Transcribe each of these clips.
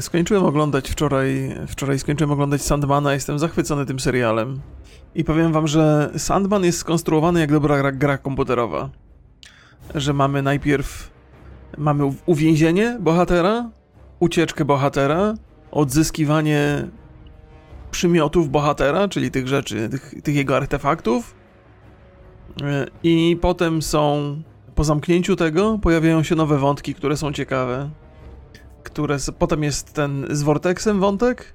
Skończyłem oglądać wczoraj, wczoraj skończyłem oglądać Sandmana, jestem zachwycony tym serialem. I powiem wam, że Sandman jest skonstruowany jak dobra gra, gra komputerowa. Że mamy najpierw mamy uwięzienie bohatera, ucieczkę bohatera, odzyskiwanie przymiotów bohatera, czyli tych rzeczy, tych, tych jego artefaktów. E, I potem są, po zamknięciu tego, pojawiają się nowe wątki, które są ciekawe. Które, potem jest ten z Vortexem wątek.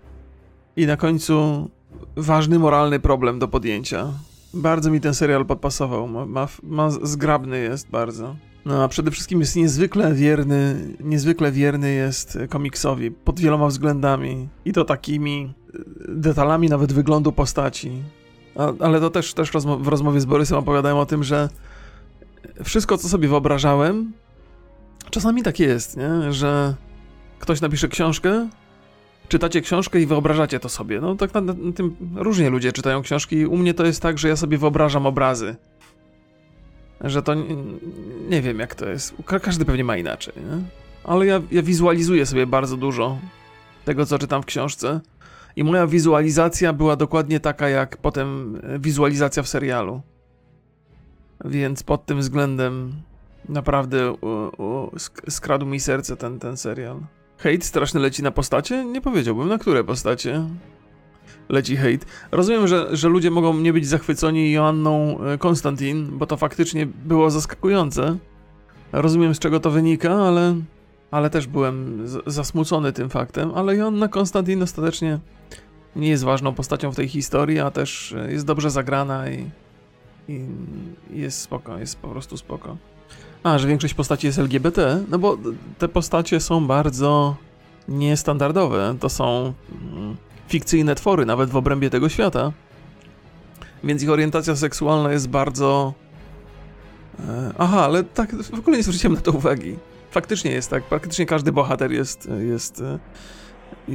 I na końcu ważny moralny problem do podjęcia. Bardzo mi ten serial podpasował. Ma, ma, ma zgrabny jest bardzo. No a przede wszystkim jest niezwykle wierny, niezwykle wierny jest komiksowi pod wieloma względami. I to takimi y, detalami nawet wyglądu postaci. A, ale to też, też rozmo- w rozmowie z Borysem opowiadałem o tym, że wszystko, co sobie wyobrażałem, czasami tak jest, nie? że ktoś napisze książkę, czytacie książkę i wyobrażacie to sobie. No tak na, na tym różnie ludzie czytają książki. U mnie to jest tak, że ja sobie wyobrażam obrazy. Że to nie, nie wiem jak to jest. Ka- każdy pewnie ma inaczej, nie? Ale ja, ja wizualizuję sobie bardzo dużo tego, co czytam w książce. I moja wizualizacja była dokładnie taka, jak potem e, wizualizacja w serialu. Więc pod tym względem naprawdę u, u, sk- skradł mi serce ten, ten serial. Hejt straszny leci na postacie? Nie powiedziałbym, na które postacie leci hejt. Rozumiem, że, że ludzie mogą nie być zachwyceni Joanną e, Konstantin, bo to faktycznie było zaskakujące. Rozumiem, z czego to wynika, ale, ale też byłem zasmucony tym faktem. Ale Joanna Konstantin ostatecznie nie jest ważną postacią w tej historii, a też e, jest dobrze zagrana i, i jest spoko, jest po prostu spoko. A, że większość postaci jest LGBT? No bo te postacie są bardzo niestandardowe. To są mm, fikcyjne twory, nawet w obrębie tego świata. Więc ich orientacja seksualna jest bardzo. E, Aha, ale tak w ogóle nie zwróciłem na to uwagi. Faktycznie jest tak. Praktycznie każdy bohater jest, jest e,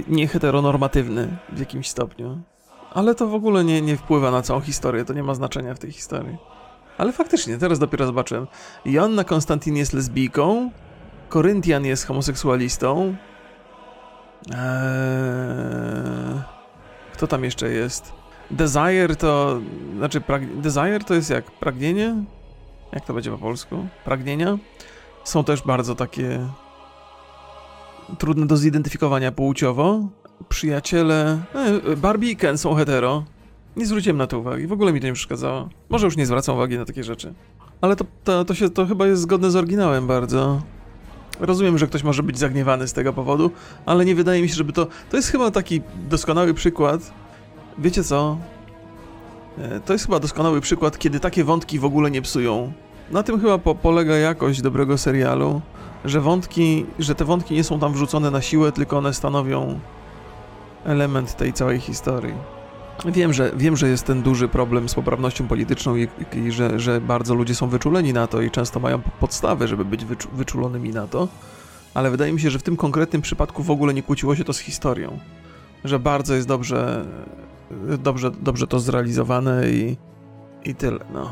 nieheteronormatywny w jakimś stopniu. Ale to w ogóle nie, nie wpływa na całą historię, to nie ma znaczenia w tej historii. Ale faktycznie, teraz dopiero zobaczyłem. Joanna Konstantin jest lesbijką, Koryntian jest homoseksualistą. Eee, kto tam jeszcze jest? Desire to. Znaczy, prag... Desire to jest jak? Pragnienie? Jak to będzie po polsku? Pragnienia? Są też bardzo takie. trudne do zidentyfikowania płciowo. Przyjaciele. E, Barbie i Ken są hetero. Nie zwróciłem na to uwagi, w ogóle mi to nie przeszkadzało. Może już nie zwracam uwagi na takie rzeczy. Ale to, to, to, się, to chyba jest zgodne z oryginałem bardzo. Rozumiem, że ktoś może być zagniewany z tego powodu, ale nie wydaje mi się, żeby to. To jest chyba taki doskonały przykład. Wiecie co? E, To jest chyba doskonały przykład, kiedy takie wątki w ogóle nie psują. Na tym chyba po, polega jakość dobrego serialu, że wątki, że te wątki nie są tam wrzucone na siłę, tylko one stanowią element tej całej historii. Wiem, że, wiem, że jest ten duży problem z poprawnością polityczną i, i że, że bardzo ludzie są wyczuleni na to i często mają podstawy, żeby być wyczu, wyczulonymi na to, ale wydaje mi się, że w tym konkretnym przypadku w ogóle nie kłóciło się to z historią. Że bardzo jest dobrze, dobrze, dobrze to zrealizowane i, i tyle, no.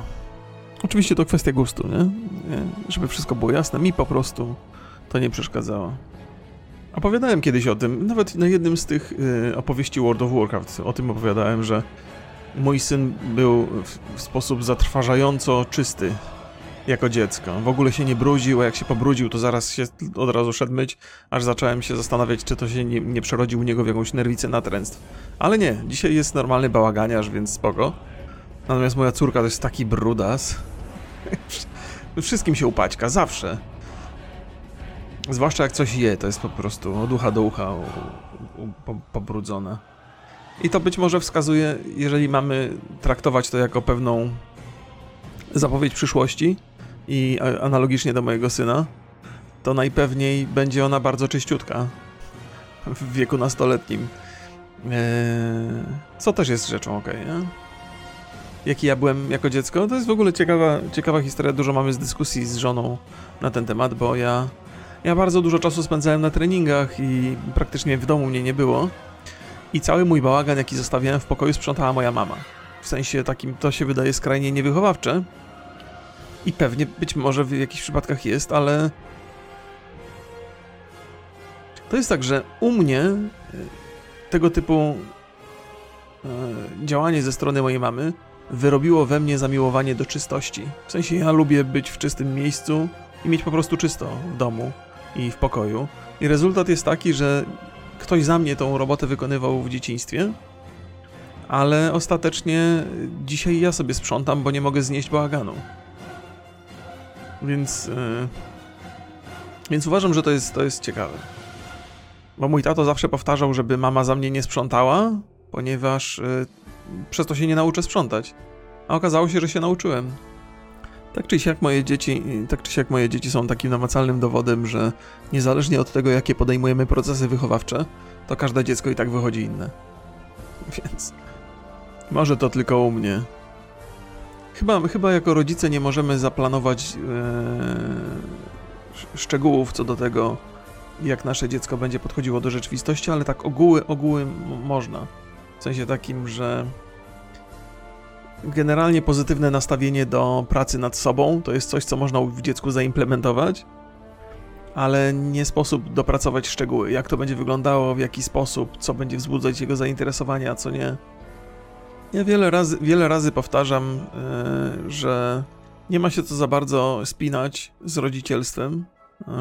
Oczywiście to kwestia gustu, nie? nie? Żeby wszystko było jasne, mi po prostu to nie przeszkadzało. Opowiadałem kiedyś o tym, nawet na jednym z tych y, opowieści World of Warcraft, o tym opowiadałem, że mój syn był w, sposób zatrważająco czysty jako dziecko. W ogóle się nie brudził, a jak się pobrudził, to zaraz się od razu szedł myć, aż zacząłem się zastanawiać, czy to się nie, nie przerodził u niego w jakąś nerwicę natręstw. Ale nie, dzisiaj jest normalny bałaganiarz, więc spoko. Natomiast moja córka to jest taki brudas. Wszystkim się upaćka, zawsze. Zwłaszcza jak coś je, to jest po prostu od ucha do ucha u, u, po, pobrudzone. I to być może wskazuje, jeżeli mamy traktować to jako pewną zapowiedź przyszłości i analogicznie do mojego syna, to najpewniej będzie ona bardzo czyściutka w wieku nastoletnim. Eee, co też jest rzeczą okej, nie? Jaki ja byłem jako dziecko, to jest w ogóle ciekawa, ciekawa historia. Dużo mamy z dyskusji z żoną na ten temat, bo ja ja bardzo dużo czasu spędzałem na treningach i praktycznie w domu mnie nie było. I cały mój bałagan, jaki zostawiałem w pokoju, sprzątała moja mama. W sensie takim to się wydaje skrajnie niewychowawcze. I pewnie być może w jakichś przypadkach jest, ale. To jest tak, że u mnie e, tego typu e, działanie ze strony mojej mamy wyrobiło we mnie zamiłowanie do czystości. W sensie ja lubię być w czystym miejscu i mieć po prostu czysto w domu i w pokoju. I rezultat jest taki, że ktoś za mnie tą robotę wykonywał w dzieciństwie, ale ostatecznie dzisiaj ja sobie sprzątam, bo nie mogę znieść bałaganu. Więc. Yy, więc uważam, że to jest, to jest ciekawe. Bo mój tato zawsze powtarzał, żeby mama za mnie nie sprzątała, ponieważ yy, przez to się nie nauczę sprzątać. A okazało się, że się nauczyłem. Tak czy siak moje dzieci, tak czy siak moje dzieci są takim namacalnym dowodem, że niezależnie od tego, jakie podejmujemy procesy wychowawcze, to każde dziecko i tak wychodzi inne. Więc może to tylko u mnie. Chyba, chyba jako rodzice nie możemy zaplanować ee, szczegółów co do tego, jak nasze dziecko będzie podchodziło do rzeczywistości, ale tak ogóły, ogóły można. W sensie takim, że generalnie pozytywne nastawienie do pracy nad sobą to jest coś, co można w dziecku zaimplementować, ale nie sposób dopracować szczegóły, jak to będzie wyglądało, w jaki sposób, co będzie wzbudzać jego zainteresowanie, a co nie. Ja wiele razy, wiele razy powtarzam, yy, że nie ma się co za bardzo spinać z rodzicielstwem,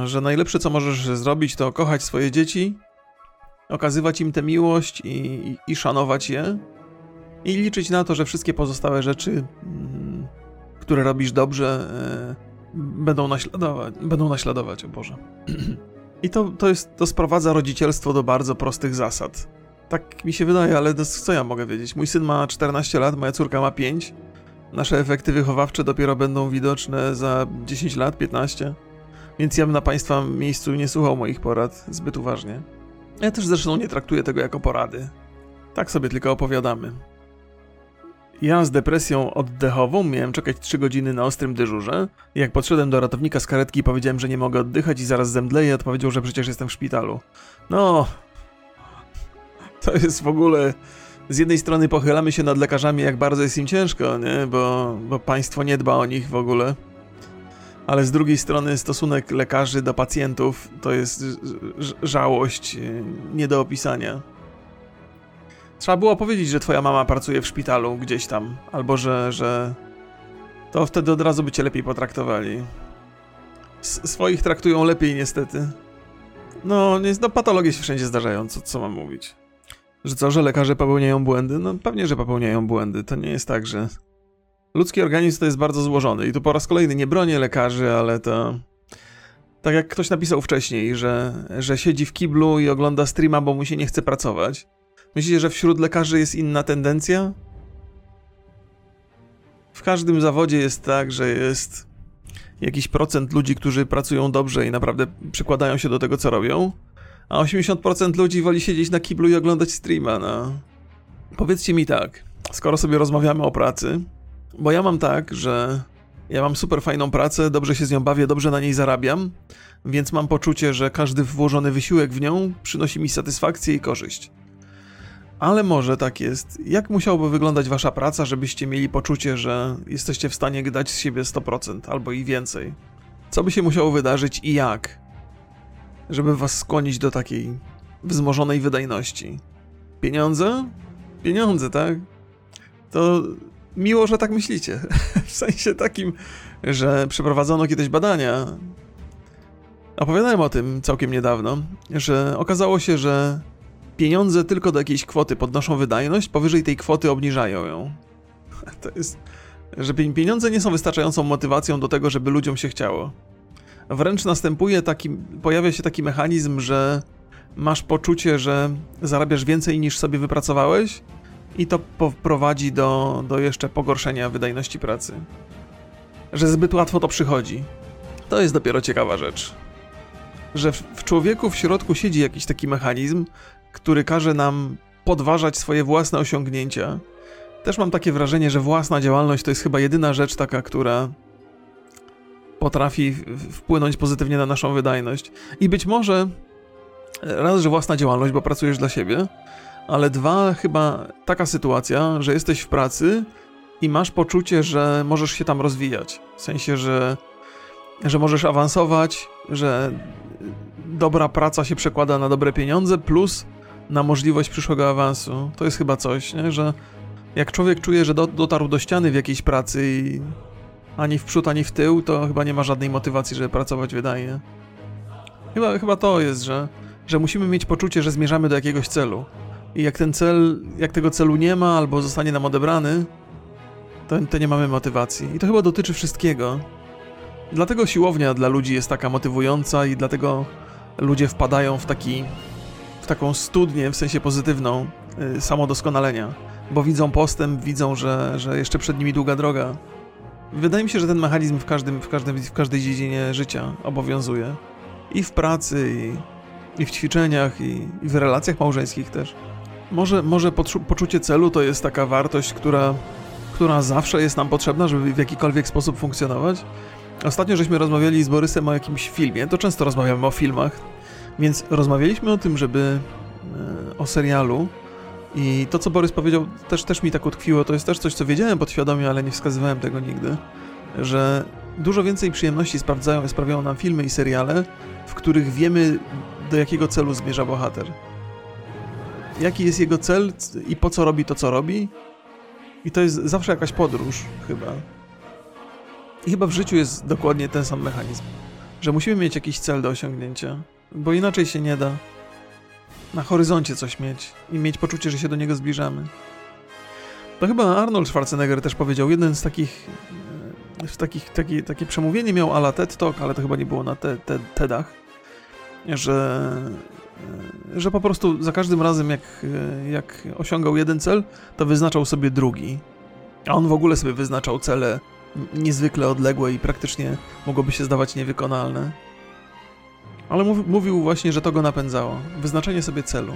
że najlepsze co możesz zrobić to kochać swoje dzieci, okazywać im tę miłość i, i, i szanować je i liczyć na to, że wszystkie pozostałe rzeczy, yy, które robisz dobrze, yy, będą naśladować, będą naśladować, o Boże. I to, to, jest, to sprowadza rodzicielstwo do bardzo prostych zasad. Tak mi się wydaje, ale co ja mogę wiedzieć? Mój syn ma 14 lat, moja córka ma 5. Nasze efekty wychowawcze dopiero będą widoczne za 10 lat, 15. Więc ja bym na Państwa miejscu nie słuchał moich porad zbyt uważnie. Ja też zresztą nie traktuję tego jako porady. Tak sobie tylko opowiadamy. Ja z depresją oddechową miałem czekać 3 godziny na ostrym dyżurze. Jak podszedłem do ratownika z karetki powiedziałem, że nie mogę oddychać i zaraz zemdleję, odpowiedział, że przecież jestem w szpitalu. No, to jest w ogóle... Z jednej strony pochylamy się nad lekarzami, jak bardzo jest im ciężko, nie? Bo, bo państwo nie dba o nich w ogóle. Ale z drugiej strony stosunek lekarzy do pacjentów to jest żałość nie do opisania. Trzeba było powiedzieć, że twoja mama pracuje w szpitalu gdzieś tam, albo że, że to wtedy od razu by cię lepiej potraktowali. S swoich traktują lepiej niestety. No, nie, no patologie się wszędzie zdarzają, co, co mam mówić. Że co, że lekarze popełniają błędy? No pewnie, że popełniają błędy. To nie jest tak, że... Ludzki organizm to jest bardzo złożony i tu po raz kolejny nie bronię lekarzy, ale to... Tak jak ktoś napisał wcześniej, że, że siedzi w kiblu i ogląda streama, bo mu się nie chce pracować. Myślicie, że wśród lekarzy jest inna tendencja? W każdym zawodzie jest tak, że jest jakiś procent ludzi, którzy pracują dobrze i naprawdę przykładają się do tego, co robią, a 80% ludzi woli siedzieć na kiblu i oglądać streama, no. Powiedzcie mi tak, skoro sobie rozmawiamy o pracy, bo ja mam tak, że ja mam super fajną pracę, dobrze się z nią bawię, dobrze na niej zarabiam, więc mam poczucie, że każdy włożony wysiłek w nią przynosi mi satysfakcję i korzyść. Ale może tak jest. Jak musiałoby wyglądać wasza praca, żebyście mieli poczucie, że jesteście w stanie dać z siebie 100% albo i więcej? Co by się musiało wydarzyć i jak? Żeby was skłonić do takiej wzmożonej wydajności. Pieniądze? Pieniądze, tak? To miło, że tak myślicie. w sensie takim, że przeprowadzono kiedyś badania. Opowiadałem o tym całkiem niedawno, że okazało się, że pieniądze tylko do jakiejś kwoty podnoszą wydajność, powyżej tej kwoty obniżają ją. To jest, że pieniądze nie są wystarczającą motywacją do tego, żeby ludziom się chciało. Wręcz następuje taki, pojawia się taki mechanizm, że masz poczucie, że zarabiasz więcej niż sobie wypracowałeś i to prowadzi do, do jeszcze pogorszenia wydajności pracy. Że zbyt łatwo to przychodzi. To jest dopiero ciekawa rzecz. Że w, w człowieku w środku siedzi jakiś taki mechanizm, który każe nam podważać swoje własne osiągnięcia. Też mam takie wrażenie, że własna działalność to jest chyba jedyna rzecz taka, która potrafi wpłynąć pozytywnie na naszą wydajność. I być może raz, że własna działalność, bo pracujesz dla siebie, ale dwa, chyba taka sytuacja, że jesteś w pracy i masz poczucie, że możesz się tam rozwijać. W sensie, że, że możesz awansować, że dobra praca się przekłada na dobre pieniądze, plus na możliwość przyszłego awansu. To jest chyba coś, nie? że jak człowiek czuje, że do, dotarł do ściany w jakiejś pracy i ani w przód, ani w tył, to chyba nie ma żadnej motywacji, żeby pracować wydajnie. Chyba, chyba to jest, że, że musimy mieć poczucie, że zmierzamy do jakiegoś celu. I jak ten cel, jak tego celu nie ma, albo zostanie nam odebrany, to, to nie mamy motywacji. I to chyba dotyczy wszystkiego. Dlatego siłownia dla ludzi jest taka motywująca i dlatego ludzie wpadają w taki taką studnię, w sensie pozytywną, yy, samodoskonalenia, bo widzą postęp, widzą, że, że jeszcze przed nimi długa droga. Wydaje mi się, że ten mechanizm w, każdym, w, każdym, w każdej dziedzinie życia obowiązuje. I w pracy, i, i w ćwiczeniach, i, i w relacjach małżeńskich też. Może, może poczucie celu to jest taka wartość, która, która zawsze jest nam potrzebna, żeby w jakikolwiek sposób funkcjonować. Ostatnio żeśmy rozmawiali z Borysem o jakimś filmie, to często rozmawiamy o filmach, więc rozmawialiśmy o tym, żeby e, o serialu i to, co Borys powiedział, też, też mi tak utkwiło. To jest też coś, co wiedziałem podświadomie, ale nie wskazywałem tego nigdy, że dużo więcej przyjemności sprawdzają, sprawiają nam filmy i seriale, w których wiemy, do jakiego celu zmierza bohater. Jaki jest jego cel i po co robi to, co robi. I to jest zawsze jakaś podróż, chyba. I chyba w życiu jest dokładnie ten sam mechanizm. Że musimy mieć jakiś cel do osiągnięcia, bo inaczej się nie da na horyzoncie coś mieć i mieć poczucie, że się do niego zbliżamy. To chyba Arnold Schwarzenegger też powiedział, jeden z takich, z takich taki, takie przemówienie miał ala TED Talk, ale to chyba nie było na te, te, TEDach, że, że po prostu za każdym razem jak, jak osiągał jeden cel, to wyznaczał sobie drugi. A on w ogóle sobie wyznaczał cele niezwykle odległe i praktycznie mogłoby się zdawać niewykonalne. Ale mów, mówił właśnie, że to go napędzało. Wyznaczenie sobie celu.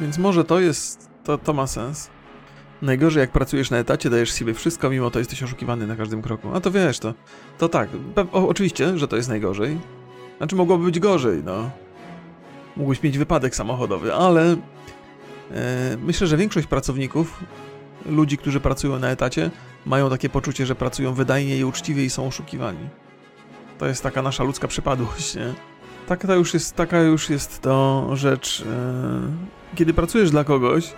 Więc może to jest. To, to ma sens. Najgorzej, jak pracujesz na etacie, dajesz sobie wszystko, mimo to jesteś oszukiwany na każdym kroku. A to wiesz, to, to tak. O, oczywiście, że to jest najgorzej. Znaczy, mogłoby być gorzej, no. Mógłbyś mieć wypadek samochodowy, ale e, myślę, że większość pracowników, ludzi, którzy pracują na etacie, mają takie poczucie, że pracują wydajnie i uczciwie i są oszukiwani. To jest taka nasza ludzka przypadłość, nie? Taka już jest, taka już jest to rzecz. E, kiedy pracujesz dla kogoś,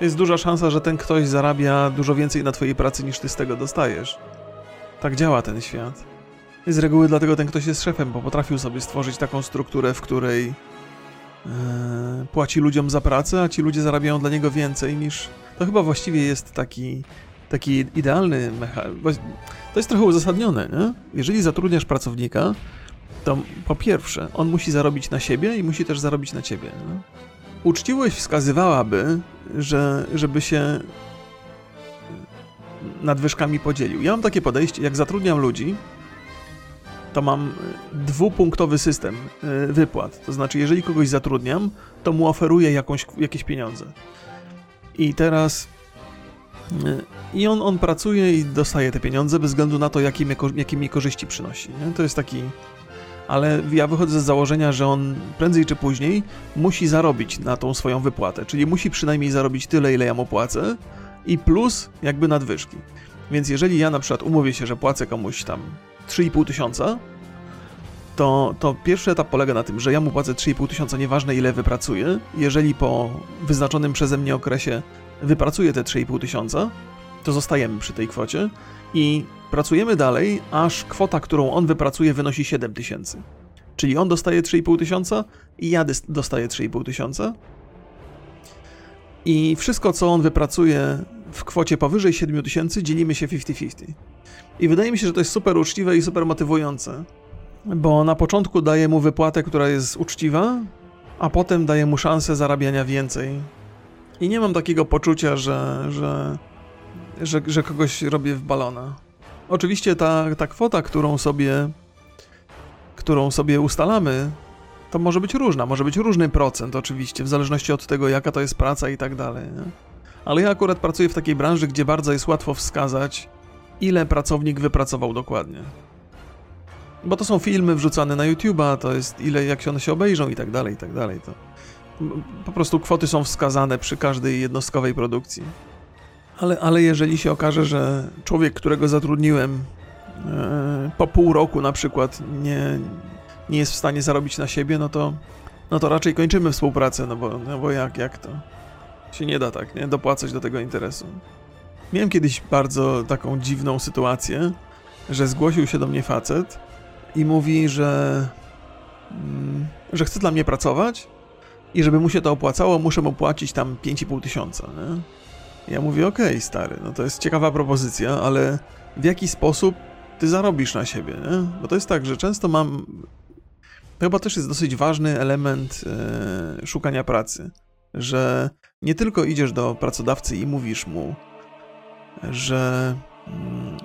jest duża szansa, że ten ktoś zarabia dużo więcej na twojej pracy niż ty z tego dostajesz. Tak działa ten świat. Z reguły dlatego ten ktoś jest szefem, bo potrafił sobie stworzyć taką strukturę, w której e, płaci ludziom za pracę, a ci ludzie zarabiają dla niego więcej niż. To chyba właściwie jest taki, taki idealny mechanizm. To jest trochę uzasadnione, nie? Jeżeli zatrudniasz pracownika, to po pierwsze, on musi zarobić na siebie i musi też zarobić na ciebie. No? Uczciwość wskazywałaby, że żeby się nadwyżkami podzielił. Ja mam takie podejście, jak zatrudniam ludzi, to mam dwupunktowy system y, wypłat. To znaczy, jeżeli kogoś zatrudniam, to mu oferuję jakąś, jakieś pieniądze. I teraz. I on, on pracuje i dostaje te pieniądze bez względu na to, jakie mi, mi korzyści przynosi. Nie? To jest taki ale ja wychodzę z założenia, że on prędzej czy później musi zarobić na tą swoją wypłatę, czyli musi przynajmniej zarobić tyle, ile ja mu płacę i plus jakby nadwyżki. Więc jeżeli ja na przykład umówię się, że płacę komuś tam 3,5 tysiąca, to, to pierwszy etap polega na tym, że ja mu płacę 3,5 tysiąca, nieważne ile wypracuję. Jeżeli po wyznaczonym przeze mnie okresie wypracuję te 3,5 tysiąca, to zostajemy przy tej kwocie i pracujemy dalej, aż kwota, którą on wypracuje, wynosi 7 tysięcy. Czyli on dostaje 3,5 tysiąca i ja dostaję 3,5 tysiąca. I wszystko, co on wypracuje w kwocie powyżej 7 tysięcy, dzielimy się 50-50. I wydaje mi się, że to jest super uczciwe i super motywujące, bo na początku daje mu wypłatę, która jest uczciwa, a potem daje mu szansę zarabiania więcej. I nie mam takiego poczucia, że, że że, że kogoś robię w balona. Oczywiście ta, ta kwota, którą sobie, którą sobie ustalamy, to może być różna, może być różny procent oczywiście, w zależności od tego, jaka to jest praca i tak dalej. Nie? Ale ja akurat pracuję w takiej branży, gdzie bardzo jest łatwo wskazać, ile pracownik wypracował dokładnie. Bo to są filmy wrzucane na YouTube'a, to jest ile, jak się one się obejrzą i tak dalej, i tak dalej. To po prostu kwoty są wskazane przy każdej jednostkowej produkcji. Ale, ale jeżeli się okaże, że człowiek, którego zatrudniłem e, po pół roku na przykład nie, nie jest w stanie zarobić na siebie, no to, no to raczej kończymy współpracę, no bo, no bo jak, jak to? Się nie da tak, nie? Dopłacać do tego interesu. Miałem kiedyś bardzo taką dziwną sytuację, że zgłosił się do mnie facet i mówi, że, mm, że chce dla mnie pracować i żeby mu się to opłacało, muszę mu płacić tam 5,5 tysiąca. Nie? Ja mówię, okej, okay, stary, no to jest ciekawa propozycja, ale w jaki sposób ty zarobisz na siebie, nie? Bo to jest tak, że często mam... To chyba też jest dosyć ważny element e, szukania pracy, że nie tylko idziesz do pracodawcy i mówisz mu, że mm,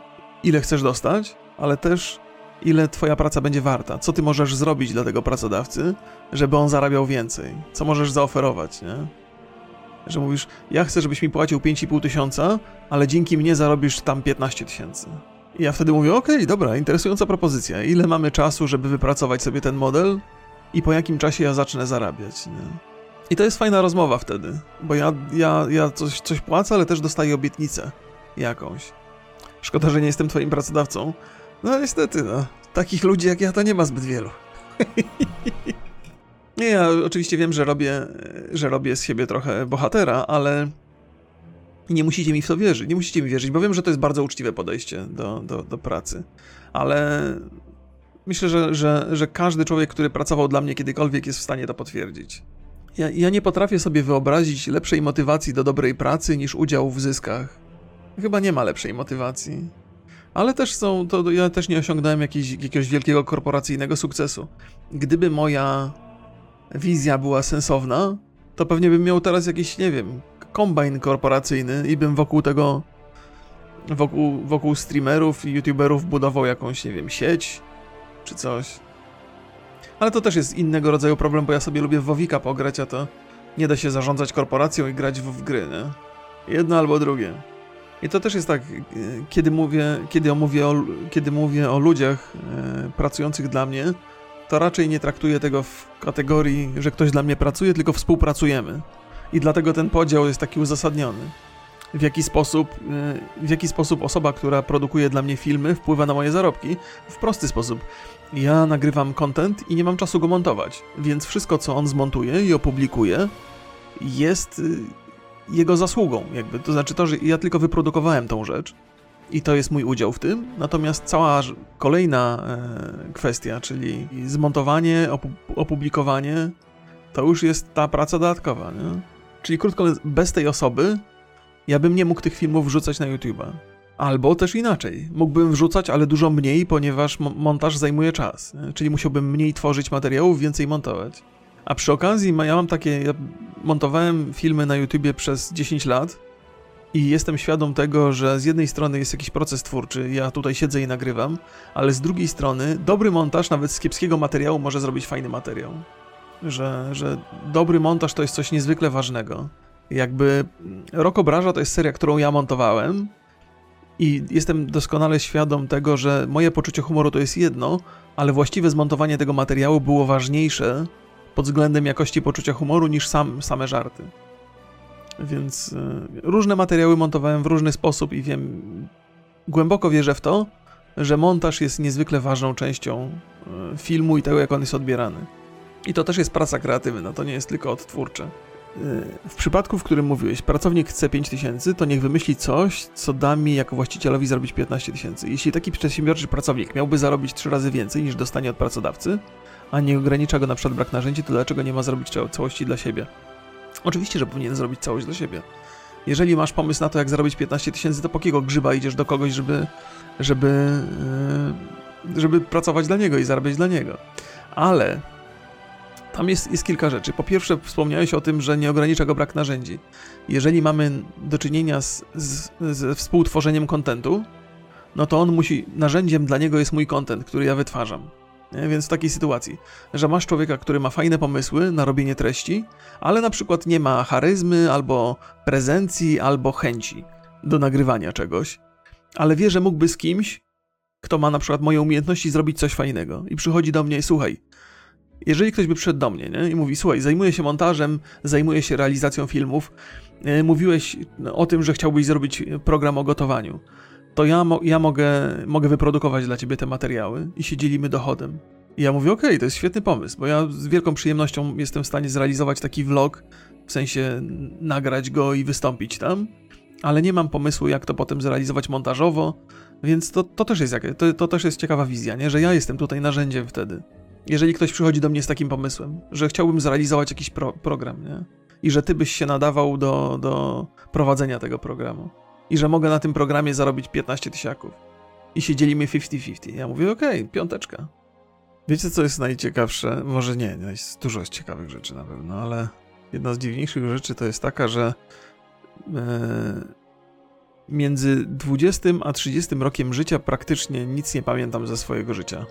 ile chcesz dostać, ale też ile twoja praca będzie warta, co ty możesz zrobić dla tego pracodawcy, żeby on zarabiał więcej, co możesz zaoferować, nie? Że mówisz, ja chcę, żebyś mi płacił 5,5 tysiąca, ale dzięki mnie zarobisz tam 15 tysięcy. I ja wtedy mówię, okej, okay, dobra, interesująca propozycja. Ile mamy czasu, żeby wypracować sobie ten model i po jakim czasie ja zacznę zarabiać, nie? I to jest fajna rozmowa wtedy, bo ja, ja, ja coś, coś płacę, ale też dostaję obietnicę jakąś. Szkoda, że nie jestem twoim pracodawcą. No niestety, no. Takich ludzi jak ja to nie ma zbyt wielu. nie, ja oczywiście wiem, że robię, że robię z siebie trochę bohatera, ale nie musicie mi w to wierzyć. Nie musicie mi wierzyć, bo wiem, że to jest bardzo uczciwe podejście do, do, do pracy. Ale myślę, że, że, że każdy człowiek, który pracował dla mnie kiedykolwiek, jest w stanie to potwierdzić. Ja, ja nie potrafię sobie wyobrazić lepszej motywacji do dobrej pracy niż udział w zyskach. Chyba nie ma lepszej motywacji. Ale też są, to ja też nie osiągnąłem jakiś, jakiegoś wielkiego korporacyjnego sukcesu. Gdyby moja wizja była sensowna, to pewnie bym miał teraz jakiś, nie wiem, kombajn korporacyjny i bym wokół tego, wokół, wokół streamerów i youtuberów budował jakąś, nie wiem, sieć czy coś. Ale to też jest innego rodzaju problem, bo ja sobie lubię Wowika pograć, a to nie da się zarządzać korporacją i grać w, w gry, nie? Jedno albo drugie. I to też jest tak, kiedy mówię, kiedy mówię, o, kiedy mówię o ludziach e, pracujących dla mnie, to raczej nie traktuję tego w kategorii, że ktoś dla mnie pracuje, tylko współpracujemy. I dlatego ten podział jest taki uzasadniony. W jaki sposób, e, w jaki sposób osoba, która produkuje dla mnie filmy, wpływa na moje zarobki? W prosty sposób. Ja nagrywam content i nie mam czasu go montować, więc wszystko, co on zmontuje i opublikuje, jest jego zasługą, jakby. To znaczy to, że ja tylko wyprodukowałem tą rzecz i to jest mój udział w tym, natomiast cała kolejna e, kwestia, czyli zmontowanie, opublikowanie, to już jest ta praca dodatkowa, nie? Czyli krótko mówiąc, bez tej osoby ja bym nie mógł tych filmów wrzucać na YouTube'a. Albo też inaczej. Mógłbym wrzucać, ale dużo mniej, ponieważ montaż zajmuje czas. Czyli musiałbym mniej tworzyć materiałów, więcej montować. A przy okazji ja mam takie, ja montowałem filmy na YouTubie przez 10 lat i jestem świadom tego, że z jednej strony jest jakiś proces twórczy, ja tutaj siedzę i nagrywam, ale z drugiej strony dobry montaż nawet z kiepskiego materiału może zrobić fajny materiał. Że, że dobry montaż to jest coś niezwykle ważnego. Jakby Rok Obraża to jest seria, którą ja montowałem i jestem doskonale świadom tego, że moje poczucie humoru to jest jedno, ale właściwe zmontowanie tego materiału było ważniejsze pod względem jakości poczucia humoru niż sam, same żarty. Więc y, różne materiały montowałem w różny sposób i wiem, głęboko wierzę w to, że montaż jest niezwykle ważną częścią y, filmu i tego, jak on jest odbierany. I to też jest praca kreatywna, to nie jest tylko odtwórcze. Y, w przypadku, w którym mówiłeś, pracownik chce 5000, to niech wymyśli coś, co da mi jako właścicielowi zarobić 15 tysięcy. Jeśli taki przedsiębiorczy pracownik miałby zarobić 3 razy więcej niż dostanie od pracodawcy, a nie ogranicza go na przykład brak narzędzi, to dlaczego nie ma zrobić całości dla siebie? Oczywiście, że powinien zrobić całość dla siebie. Jeżeli masz pomysł na to, jak zarobić 15 tysięcy, to po kiego grzyba idziesz do kogoś, żeby, żeby, yy, żeby pracować dla niego i zarabiać dla niego. Ale tam jest, jest kilka rzeczy. Po pierwsze, wspomniałeś o tym, że nie ogranicza go brak narzędzi. Jeżeli mamy do czynienia z, z, z współtworzeniem kontentu, no to on musi, narzędziem dla niego jest mój kontent, który ja wytwarzam. Więc w takiej sytuacji, że masz człowieka, który ma fajne pomysły na robienie treści, ale na przykład nie ma charyzmy, albo prezencji, albo chęci do nagrywania czegoś, ale wie, że mógłby z kimś, kto ma na przykład moje umiejętności, zrobić coś fajnego. I przychodzi do mnie i słuchaj, jeżeli ktoś by przyszedł do mnie nie? i mówi, słuchaj, zajmuję się montażem, zajmuję się realizacją filmów, e, mówiłeś o tym, że chciałbyś zrobić program o gotowaniu to ja, mo ja mogę, mogę wyprodukować dla ciebie te materiały i się dzielimy dochodem. I ja mówię, okej, to jest świetny pomysł, bo ja z wielką przyjemnością jestem w stanie zrealizować taki vlog, w sensie nagrać go i wystąpić tam, ale nie mam pomysłu, jak to potem zrealizować montażowo, więc to, to, też, jest to, to też jest ciekawa wizja, nie? że ja jestem tutaj narzędziem wtedy. Jeżeli ktoś przychodzi do mnie z takim pomysłem, że chciałbym zrealizować jakiś pro, program, nie? I że ty byś się nadawał do, do prowadzenia tego programu. I że mogę na tym programie zarobić 15 tysiaków. I się dzielimy 50-50. Ja mówię, okej, okay, piąteczka. Wiecie, co jest najciekawsze? Może nie, jest dużo jest ciekawych rzeczy na pewno, ale jedna z dziwniejszych rzeczy to jest taka, że e, między 20 a 30 rokiem życia praktycznie nic nie pamiętam ze swojego życia.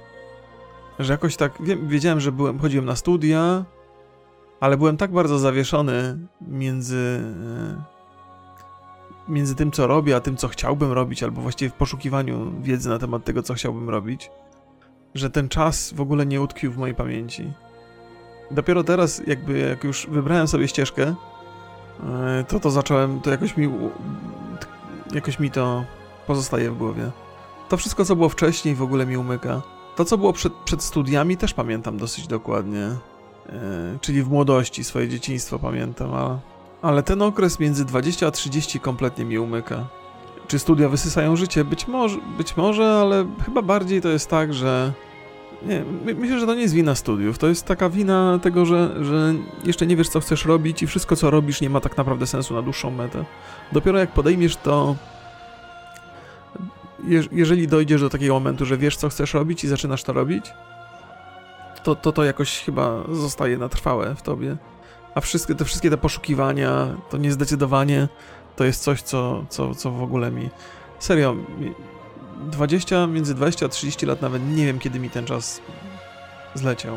Że jakoś tak, wiedziałem, że byłem, chodziłem na studia, ale byłem tak bardzo zawieszony między, e, między tym, co robię, a tym, co chciałbym robić, albo właściwie w poszukiwaniu wiedzy na temat tego, co chciałbym robić, że ten czas w ogóle nie utkwił w mojej pamięci. Dopiero teraz, jakby jak już wybrałem sobie ścieżkę, e, to to zacząłem, to jakoś mi, jakoś mi to pozostaje w głowie. To wszystko, co było wcześniej, w ogóle mi umyka. To, co było przed, przed studiami, też pamiętam dosyć dokładnie. Yy, czyli w młodości, swoje dzieciństwo pamiętam, ale, ale ten okres między 20 a 30 kompletnie mi umyka. Czy studia wysysają życie? Być może, być może, ale chyba bardziej to jest tak, że nie, myślę, że to nie jest wina studiów. To jest taka wina tego, że, że jeszcze nie wiesz, co chcesz robić i wszystko, co robisz, nie ma tak naprawdę sensu na dłuższą metę. Dopiero jak podejmiesz to. jeżeli dojdziesz do takiego momentu, że wiesz, co chcesz robić i zaczynasz to robić, to to, to jakoś chyba zostaje na trwałe w tobie. A wszystkie te, wszystkie te poszukiwania, to niezdecydowanie, to jest coś, co, co, co w ogóle mi. Serio, 20, między 20 a 30 lat nawet nie wiem, kiedy mi ten czas zleciał.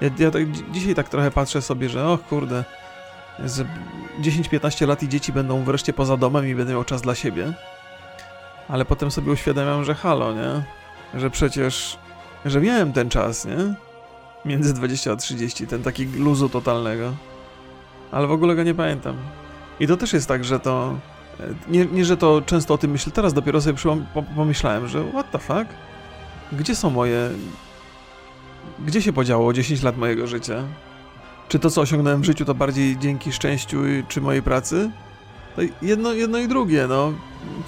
Ja, ja tak, dzisiaj tak trochę patrzę sobie, że och kurde, 10-15 lat i dzieci będą wreszcie poza domem i będę miał czas dla siebie. Ale potem sobie uświadamiam, że halo, nie? Że przecież, że miałem ten czas, nie? Między 20 a 30, ten taki luzu totalnego. Ale w ogóle go nie pamiętam. I to też jest tak, że to nie, nie, że to często o tym myślę, teraz dopiero sobie pomyślałem, że what the fuck? Gdzie są moje... Gdzie się podziało 10 lat mojego życia? Czy to, co osiągnąłem w życiu, to bardziej dzięki szczęściu czy mojej pracy? To jedno, jedno i drugie, no.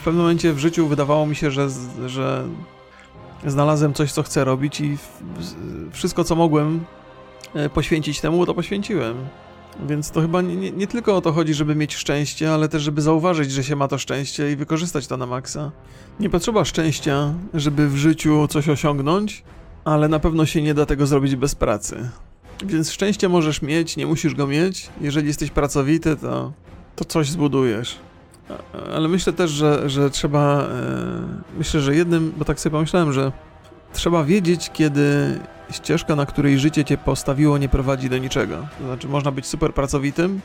W pewnym momencie w życiu wydawało mi się, że, że znalazłem coś, co chcę robić i wszystko, co mogłem e, poświęcić temu, to poświęciłem. Więc to chyba nie, nie, tylko o to chodzi, żeby mieć szczęście, ale też, żeby zauważyć, że się ma to szczęście i wykorzystać to na maksa. Nie potrzeba szczęścia, żeby w życiu coś osiągnąć, ale na pewno się nie da tego zrobić bez pracy. Więc szczęście możesz mieć, nie musisz go mieć. Jeżeli jesteś pracowity, to, to coś zbudujesz. Ale myślę też, że, że trzeba. E, myślę, że jednym, bo tak sobie pomyślałem, że trzeba wiedzieć, kiedy ścieżka, na której życie cię postawiło, nie prowadzi do niczego. To znaczy, można być super pracowitym,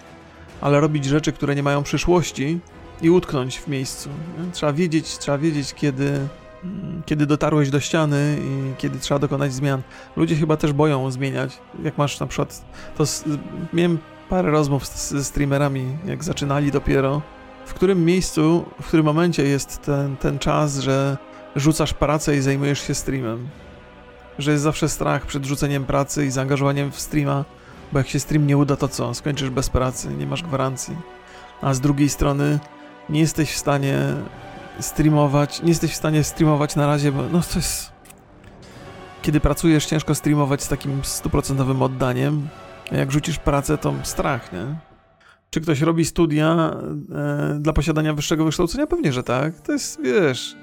ale robić rzeczy, które nie mają przyszłości i utknąć w miejscu. Trzeba wiedzieć, trzeba wiedzieć, kiedy, mm, kiedy dotarłeś do ściany i kiedy trzeba dokonać zmian. Ludzie chyba też boją zmieniać. Jak masz na przykład, to miałem parę rozmów ze streamerami, jak zaczynali dopiero. W którym miejscu, w którym momencie jest ten, ten czas, że rzucasz pracę i zajmujesz się streamem? że jest zawsze strach przed rzuceniem pracy i zaangażowaniem w streama, bo jak się stream nie uda, to co? Skończysz bez pracy, nie masz gwarancji. A z drugiej strony nie jesteś w stanie streamować, nie jesteś w stanie streamować na razie, bo no to jest... Kiedy pracujesz, ciężko streamować z takim stuprocentowym oddaniem. A jak rzucisz pracę, to strach, nie? Czy ktoś robi studia e, dla posiadania wyższego wykształcenia? Pewnie, że tak. To jest, wiesz,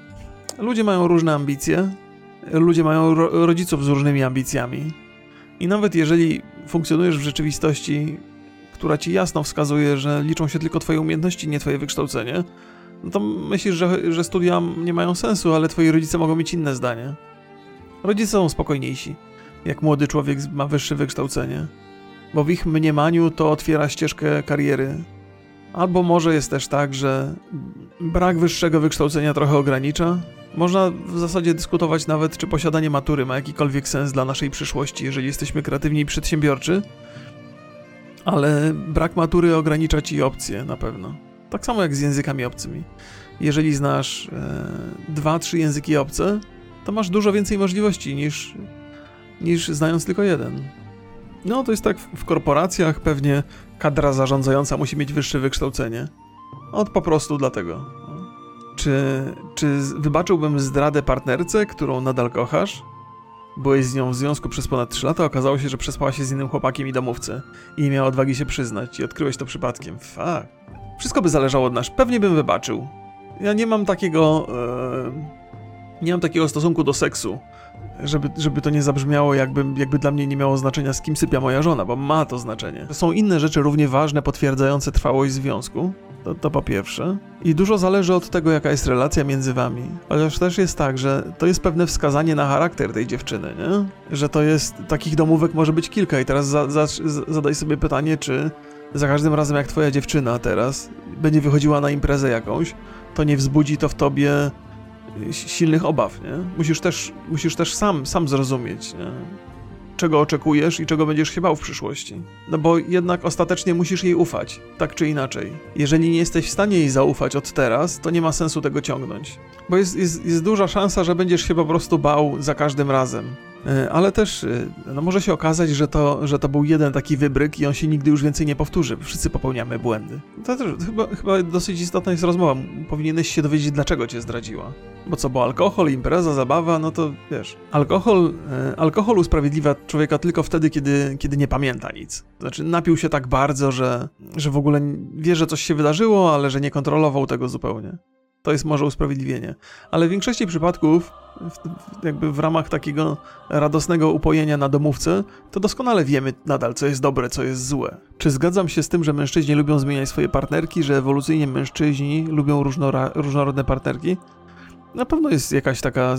ludzie mają różne ambicje, ludzie mają ro rodziców z różnymi ambicjami. I nawet jeżeli funkcjonujesz w rzeczywistości, która ci jasno wskazuje, że liczą się tylko twoje umiejętności, nie twoje wykształcenie, no to myślisz, że, że studia nie mają sensu, ale twoi rodzice mogą mieć inne zdanie. Rodzice są spokojniejsi, jak młody człowiek ma wyższe wykształcenie, bo w ich mniemaniu to otwiera ścieżkę kariery. Albo może jest też tak, że brak wyższego wykształcenia trochę ogranicza, można w zasadzie dyskutować nawet, czy posiadanie matury ma jakikolwiek sens dla naszej przyszłości, jeżeli jesteśmy kreatywni i przedsiębiorczy, ale brak matury ogranicza ci opcje na pewno. Tak samo jak z językami obcymi. Jeżeli znasz e, dwa, trzy języki obce, to masz dużo więcej możliwości niż niż znając tylko jeden. No, to jest tak w- korporacjach pewnie kadra zarządzająca musi mieć wyższe wykształcenie. Od po prostu dlatego. Czy, czy wybaczyłbym zdradę partnerce, którą nadal kochasz? Byłeś z nią w związku przez ponad 3 lata, okazało się, że przespała się z innym chłopakiem i domówcy. I nie miała odwagi się przyznać i odkryłeś to przypadkiem. Fuck. Wszystko by zależało od nas. Pewnie bym wybaczył. Ja nie mam takiego... E, nie mam takiego stosunku do seksu, żeby, żeby to nie zabrzmiało, jakby, jakby dla mnie nie miało znaczenia, z kim sypia moja żona, bo ma to znaczenie. Są inne rzeczy równie ważne, potwierdzające trwałość związku. To, to po pierwsze. I dużo zależy od tego, jaka jest relacja między wami. Chociaż też jest tak, że to jest pewne wskazanie na charakter tej dziewczyny, nie? Że to jest, takich domówek może być kilka i teraz za, za, zadaj sobie pytanie, czy za każdym razem jak twoja dziewczyna teraz będzie wychodziła na imprezę jakąś, to nie wzbudzi to w tobie silnych obaw, nie? Musisz też, musisz też sam, sam zrozumieć, nie? czego oczekujesz i czego będziesz się bał w przyszłości. No bo jednak ostatecznie musisz jej ufać, tak czy inaczej. Jeżeli nie jesteś w stanie jej zaufać od teraz, to nie ma sensu tego ciągnąć. Bo jest, jest, jest duża szansa, że będziesz się po prostu bał za każdym razem. E, Ale też e, no może się okazać, że to, że to był jeden taki wybryk i on się nigdy już więcej nie powtórzy. Wszyscy popełniamy błędy. To też chyba, chyba dosyć istotna jest rozmowa. Powinieneś się dowiedzieć, dlaczego cię zdradziła. Bo co, bo alkohol, impreza, zabawa, no to wiesz. Alkohol, e, alkohol usprawiedliwia człowieka tylko wtedy, kiedy, kiedy nie pamięta nic. Znaczy, napił się tak bardzo, że, że w ogóle wie, że coś się wydarzyło, ale że nie kontrolował tego zupełnie. To jest może usprawiedliwienie. Ale w większości przypadków, jakby w ramach takiego radosnego upojenia na domówce, to doskonale wiemy nadal, co jest dobre, co jest złe. Czy zgadzam się z tym, że mężczyźni lubią zmieniać swoje partnerki, że ewolucyjnie mężczyźni lubią różnorodne partnerki? Na pewno jest jakaś taka.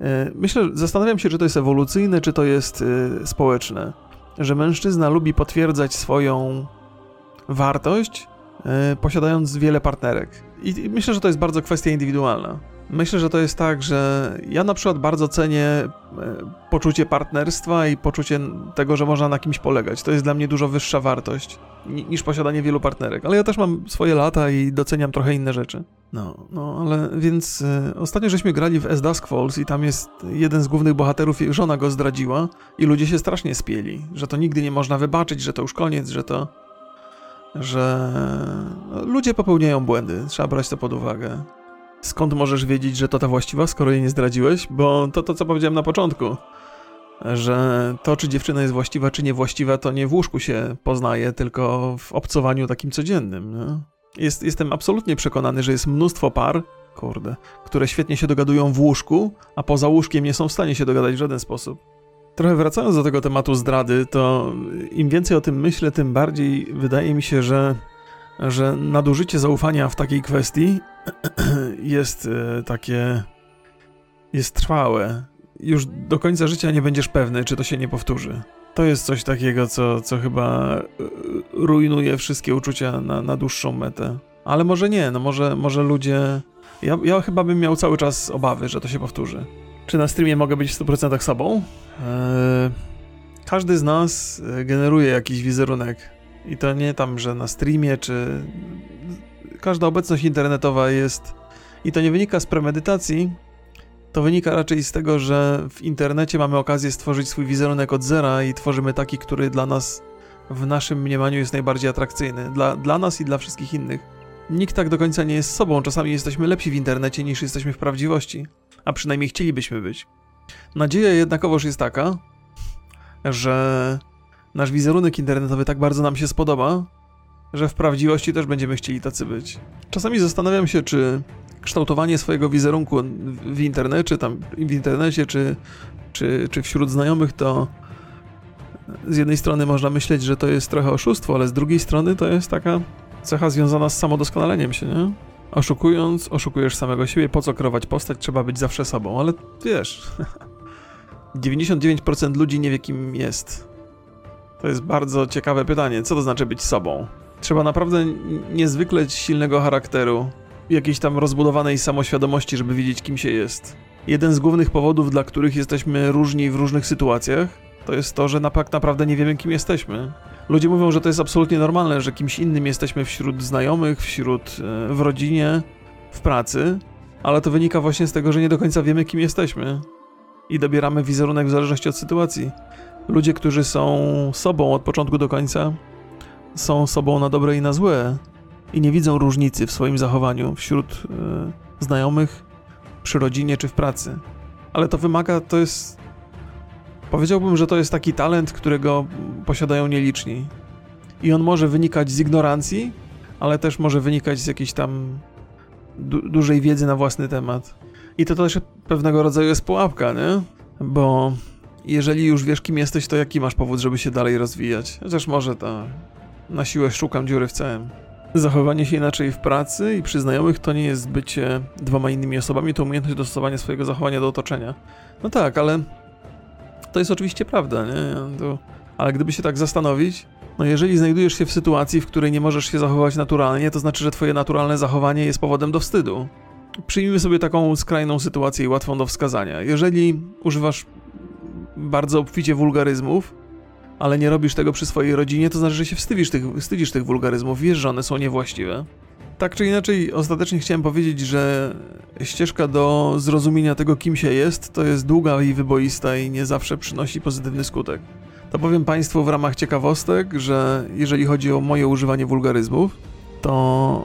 e, Myślę, zastanawiam się, czy to jest ewolucyjne, czy to jest e, społeczne. Że mężczyzna lubi potwierdzać swoją wartość, posiadając wiele partnerek. I myślę, że to jest bardzo kwestia indywidualna. Myślę, że to jest tak, że ja na przykład bardzo cenię e, poczucie partnerstwa i poczucie tego, że można na kimś polegać. To jest dla mnie dużo wyższa wartość ni- niż posiadanie wielu partnerek. Ale ja też mam swoje lata i doceniam trochę inne rzeczy. No, no, ale więc e, ostatnio żeśmy grali w S Dusk Falls i tam jest jeden z głównych bohaterów, żona go zdradziła i ludzie się strasznie spieli, że to nigdy nie można wybaczyć, że to już koniec, że to że no, ludzie popełniają błędy, trzeba brać to pod uwagę. Skąd możesz wiedzieć, że to ta właściwa, skoro jej nie zdradziłeś? Bo to to, co powiedziałem na początku, że to, czy dziewczyna jest właściwa, czy niewłaściwa, to nie w łóżku się poznaje, tylko w obcowaniu takim codziennym. Jest, jestem absolutnie przekonany, że jest mnóstwo par, kurde, które świetnie się dogadują w łóżku, a poza łóżkiem nie są w stanie się dogadać w żaden sposób. Trochę wracając do tego tematu zdrady, to im więcej o tym myślę, tym bardziej wydaje mi się, że, że nadużycie zaufania w takiej kwestii jest e, takie. jest trwałe. Już do końca życia nie będziesz pewny, czy to się nie powtórzy. To jest coś takiego, co, co chyba e, rujnuje wszystkie uczucia na, na dłuższą metę. Ale może nie, no może, może ludzie. Ja, ja chyba bym miał cały czas obawy, że to się powtórzy. Czy na streamie mogę być w 100% sobą? Eee, każdy z nas e, generuje jakiś wizerunek. I to nie tam, że na streamie, czy. Każda obecność internetowa jest. I to nie wynika z premedytacji, to wynika raczej z tego, że w internecie mamy okazję stworzyć swój wizerunek od zera i tworzymy taki, który dla nas w naszym mniemaniu jest najbardziej atrakcyjny. Dla, dla nas i dla wszystkich innych. Nikt tak do końca nie jest sobą. Czasami jesteśmy lepsi w internecie niż jesteśmy w prawdziwości. A przynajmniej chcielibyśmy być. Nadzieja jednakowoż jest taka, że nasz wizerunek internetowy tak bardzo nam się spodoba, że w prawdziwości też będziemy chcieli tacy być. Czasami zastanawiam się, czy kształtowanie swojego wizerunku w internecie, tam w internecie, czy, czy, czy wśród znajomych, to z jednej strony można myśleć, że to jest trochę oszustwo, ale z drugiej strony to jest taka cecha związana z samodoskonaleniem się, nie? Oszukując, oszukujesz samego siebie, po co kreować postać, trzeba być zawsze sobą, ale wiesz, 99% ludzi nie wie kim jest. To jest bardzo ciekawe pytanie, co to znaczy być sobą? Trzeba naprawdę niezwykle silnego charakteru, jakiejś tam rozbudowanej samoświadomości, żeby wiedzieć kim się jest. Jeden z głównych powodów, dla których jesteśmy różni w różnych sytuacjach, to jest to, że tak naprawdę nie wiemy kim jesteśmy. Ludzie mówią, że to jest absolutnie normalne, że kimś innym jesteśmy wśród znajomych, wśród e, w rodzinie, w pracy, ale to wynika właśnie z tego, że nie do końca wiemy kim jesteśmy. i dobieramy wizerunek w zależności od sytuacji. Ludzie, którzy są sobą od początku do końca, są sobą na dobre i na złe i nie widzą różnicy w swoim zachowaniu wśród y, znajomych, przy rodzinie czy w pracy. Ale to wymaga, to jest. Powiedziałbym, że to jest taki talent, którego posiadają nieliczni. I on może wynikać z ignorancji, ale też może wynikać z jakiejś tam du dużej wiedzy na własny temat. I to też pewnego rodzaju jest pułapka, nie? Bo jeżeli już wiesz, kim jesteś, to jaki masz powód, żeby się dalej rozwijać? Chociaż może to na siłę szukam dziury w całym. Zachowanie się inaczej w pracy i przy znajomych to nie jest bycie dwoma innymi osobami, to umiejętność dostosowania swojego zachowania do otoczenia. No tak, ale to jest oczywiście prawda, nie? To... Ale gdyby się tak zastanowić, no jeżeli znajdujesz się w sytuacji, w której nie możesz się zachować naturalnie, to znaczy, że twoje naturalne zachowanie jest powodem do wstydu. Przyjmijmy sobie taką skrajną sytuację i łatwą do wskazania. Jeżeli używasz bardzo obficie wulgaryzmów, ale nie robisz tego przy swojej rodzinie, to znaczy, że się wstydzisz tych, wstydzisz tych wulgaryzmów, wiesz, że one są niewłaściwe. Tak czy inaczej, ostatecznie chciałem powiedzieć, że ścieżka do zrozumienia tego, kim się jest, to jest długa i wyboista i nie zawsze przynosi pozytywny skutek. To powiem Państwu w ramach ciekawostek, że jeżeli chodzi o moje używanie wulgaryzmów, to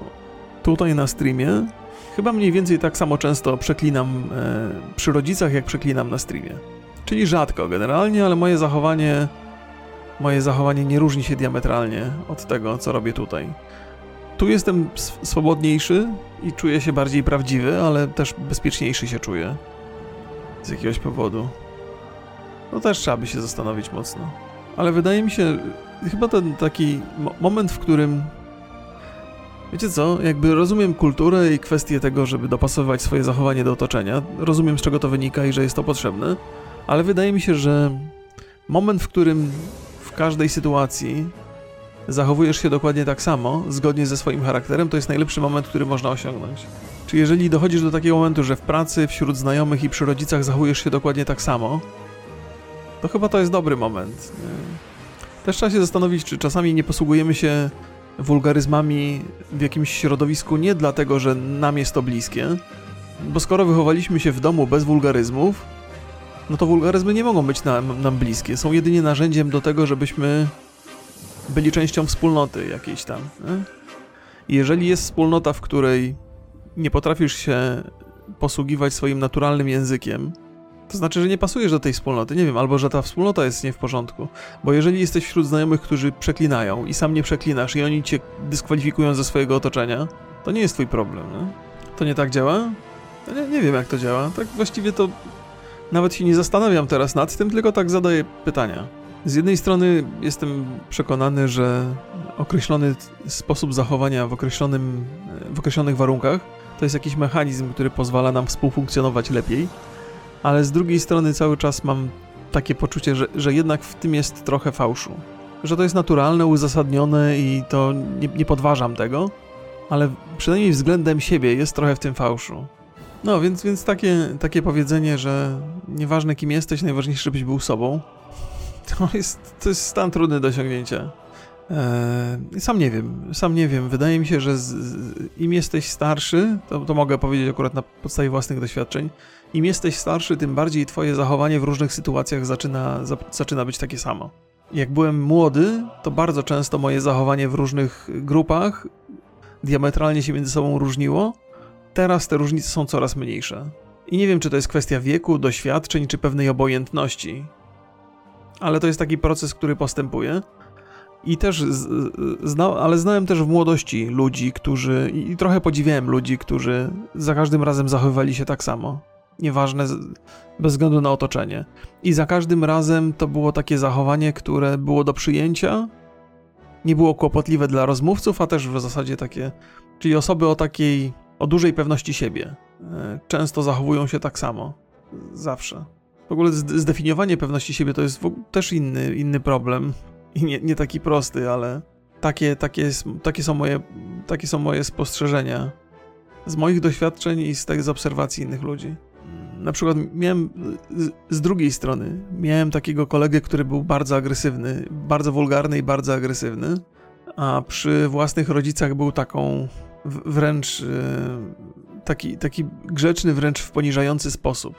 tutaj na streamie chyba mniej więcej tak samo często przeklinam e, przy rodzicach, jak przeklinam na streamie. Czyli rzadko generalnie, ale moje zachowanie moje zachowanie nie różni się diametralnie od tego, co robię tutaj. Tu jestem swobodniejszy i czuję się bardziej prawdziwy, ale też bezpieczniejszy się czuję. Z jakiegoś powodu. No też trzeba by się zastanowić mocno. Ale wydaje mi się, chyba ten taki mo moment, w którym. Wiecie co? Jakby rozumiem kulturę i kwestię tego, żeby dopasowywać swoje zachowanie do otoczenia. Rozumiem, z czego to wynika i że jest to potrzebne. Ale wydaje mi się, że moment, w którym każdej sytuacji zachowujesz się dokładnie tak samo, zgodnie ze swoim charakterem, to jest najlepszy moment, który można osiągnąć. Czy jeżeli dochodzisz do takiego momentu, że w pracy, wśród znajomych i przy rodzicach zachowujesz się dokładnie tak samo, to chyba to jest dobry moment. Też trzeba się zastanowić, czy czasami nie posługujemy się wulgaryzmami w jakimś środowisku nie dlatego, że nam jest to bliskie, bo skoro wychowaliśmy się w domu bez wulgaryzmów, no to wulgaryzmy nie mogą być nam, nam bliskie. Są jedynie narzędziem do tego, żebyśmy byli częścią wspólnoty jakiejś tam. Jeżeli jest wspólnota, w której nie potrafisz się posługiwać swoim naturalnym językiem, to znaczy, że nie pasujesz do tej wspólnoty, nie wiem, albo że ta wspólnota jest nie w porządku. Bo jeżeli jesteś wśród znajomych, którzy przeklinają i sam nie przeklinasz i oni cię dyskwalifikują ze swojego otoczenia, to nie jest twój problem, nie? To nie tak działa? nie, nie wiem, jak to działa. Tak właściwie to nawet się nie zastanawiam teraz nad tym, tylko tak zadaję pytania. Z jednej strony jestem przekonany, że określony sposób zachowania w, określonym, w określonych warunkach to jest jakiś mechanizm, który pozwala nam współfunkcjonować lepiej, ale z drugiej strony cały czas mam takie poczucie, że, że jednak w tym jest trochę fałszu. Że to jest naturalne, uzasadnione i to nie, nie podważam tego, ale przynajmniej względem siebie jest trochę w tym fałszu. No, więc, więc takie, takie powiedzenie, że nieważne kim jesteś, najważniejsze, żebyś był sobą, to jest, to jest stan trudny do osiągnięcia. Eee, sam nie wiem, sam nie wiem. Wydaje mi się, że z, z, im jesteś starszy, to, to mogę powiedzieć akurat na podstawie własnych doświadczeń, im jesteś starszy, tym bardziej twoje zachowanie w różnych sytuacjach zaczyna, za, zaczyna być takie samo. Jak byłem młody, to bardzo często moje zachowanie w różnych grupach diametralnie się między sobą różniło, Teraz te różnice są coraz mniejsze. I nie wiem, czy to jest kwestia wieku, doświadczeń, czy pewnej obojętności. Ale to jest taki proces, który postępuje. I też, zna, ale znałem też w młodości ludzi, którzy, i trochę podziwiałem ludzi, którzy za każdym razem zachowywali się tak samo. Nieważne, bez względu na otoczenie. I za każdym razem to było takie zachowanie, które było do przyjęcia, nie było kłopotliwe dla rozmówców, a też w zasadzie takie, czyli osoby o takiej o dużej pewności siebie. E, często zachowują się tak samo. Zawsze. W ogóle zdefiniowanie pewności siebie to jest też inny, inny problem. I nie, nie taki prosty, ale takie, takie, takie, są moje, takie są moje spostrzeżenia z moich doświadczeń i z, z obserwacji innych ludzi. Na przykład miałem z, z drugiej strony, miałem takiego kolegę, który był bardzo agresywny, bardzo wulgarny i bardzo agresywny, a przy własnych rodzicach był taką wręcz e, taki, taki grzeczny, wręcz w poniżający sposób.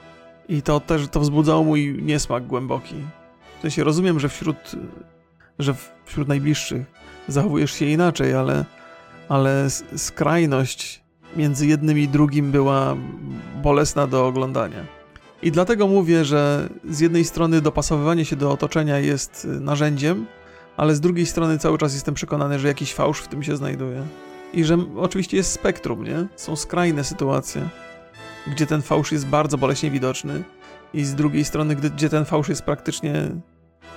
I to też to wzbudzało mój niesmak głęboki. W sensie rozumiem, że wśród, że wśród najbliższych zachowujesz się inaczej, ale, ale skrajność między jednym i drugim była bolesna do oglądania. I dlatego mówię, że z jednej strony dopasowywanie się do otoczenia jest narzędziem, ale z drugiej strony cały czas jestem przekonany, że jakiś fałsz w tym się znajduje. I że oczywiście jest spektrum, nie? Są skrajne sytuacje, gdzie ten fałsz jest bardzo boleśnie widoczny, i z drugiej strony, gdzie ten fałsz jest praktycznie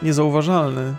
niezauważalny.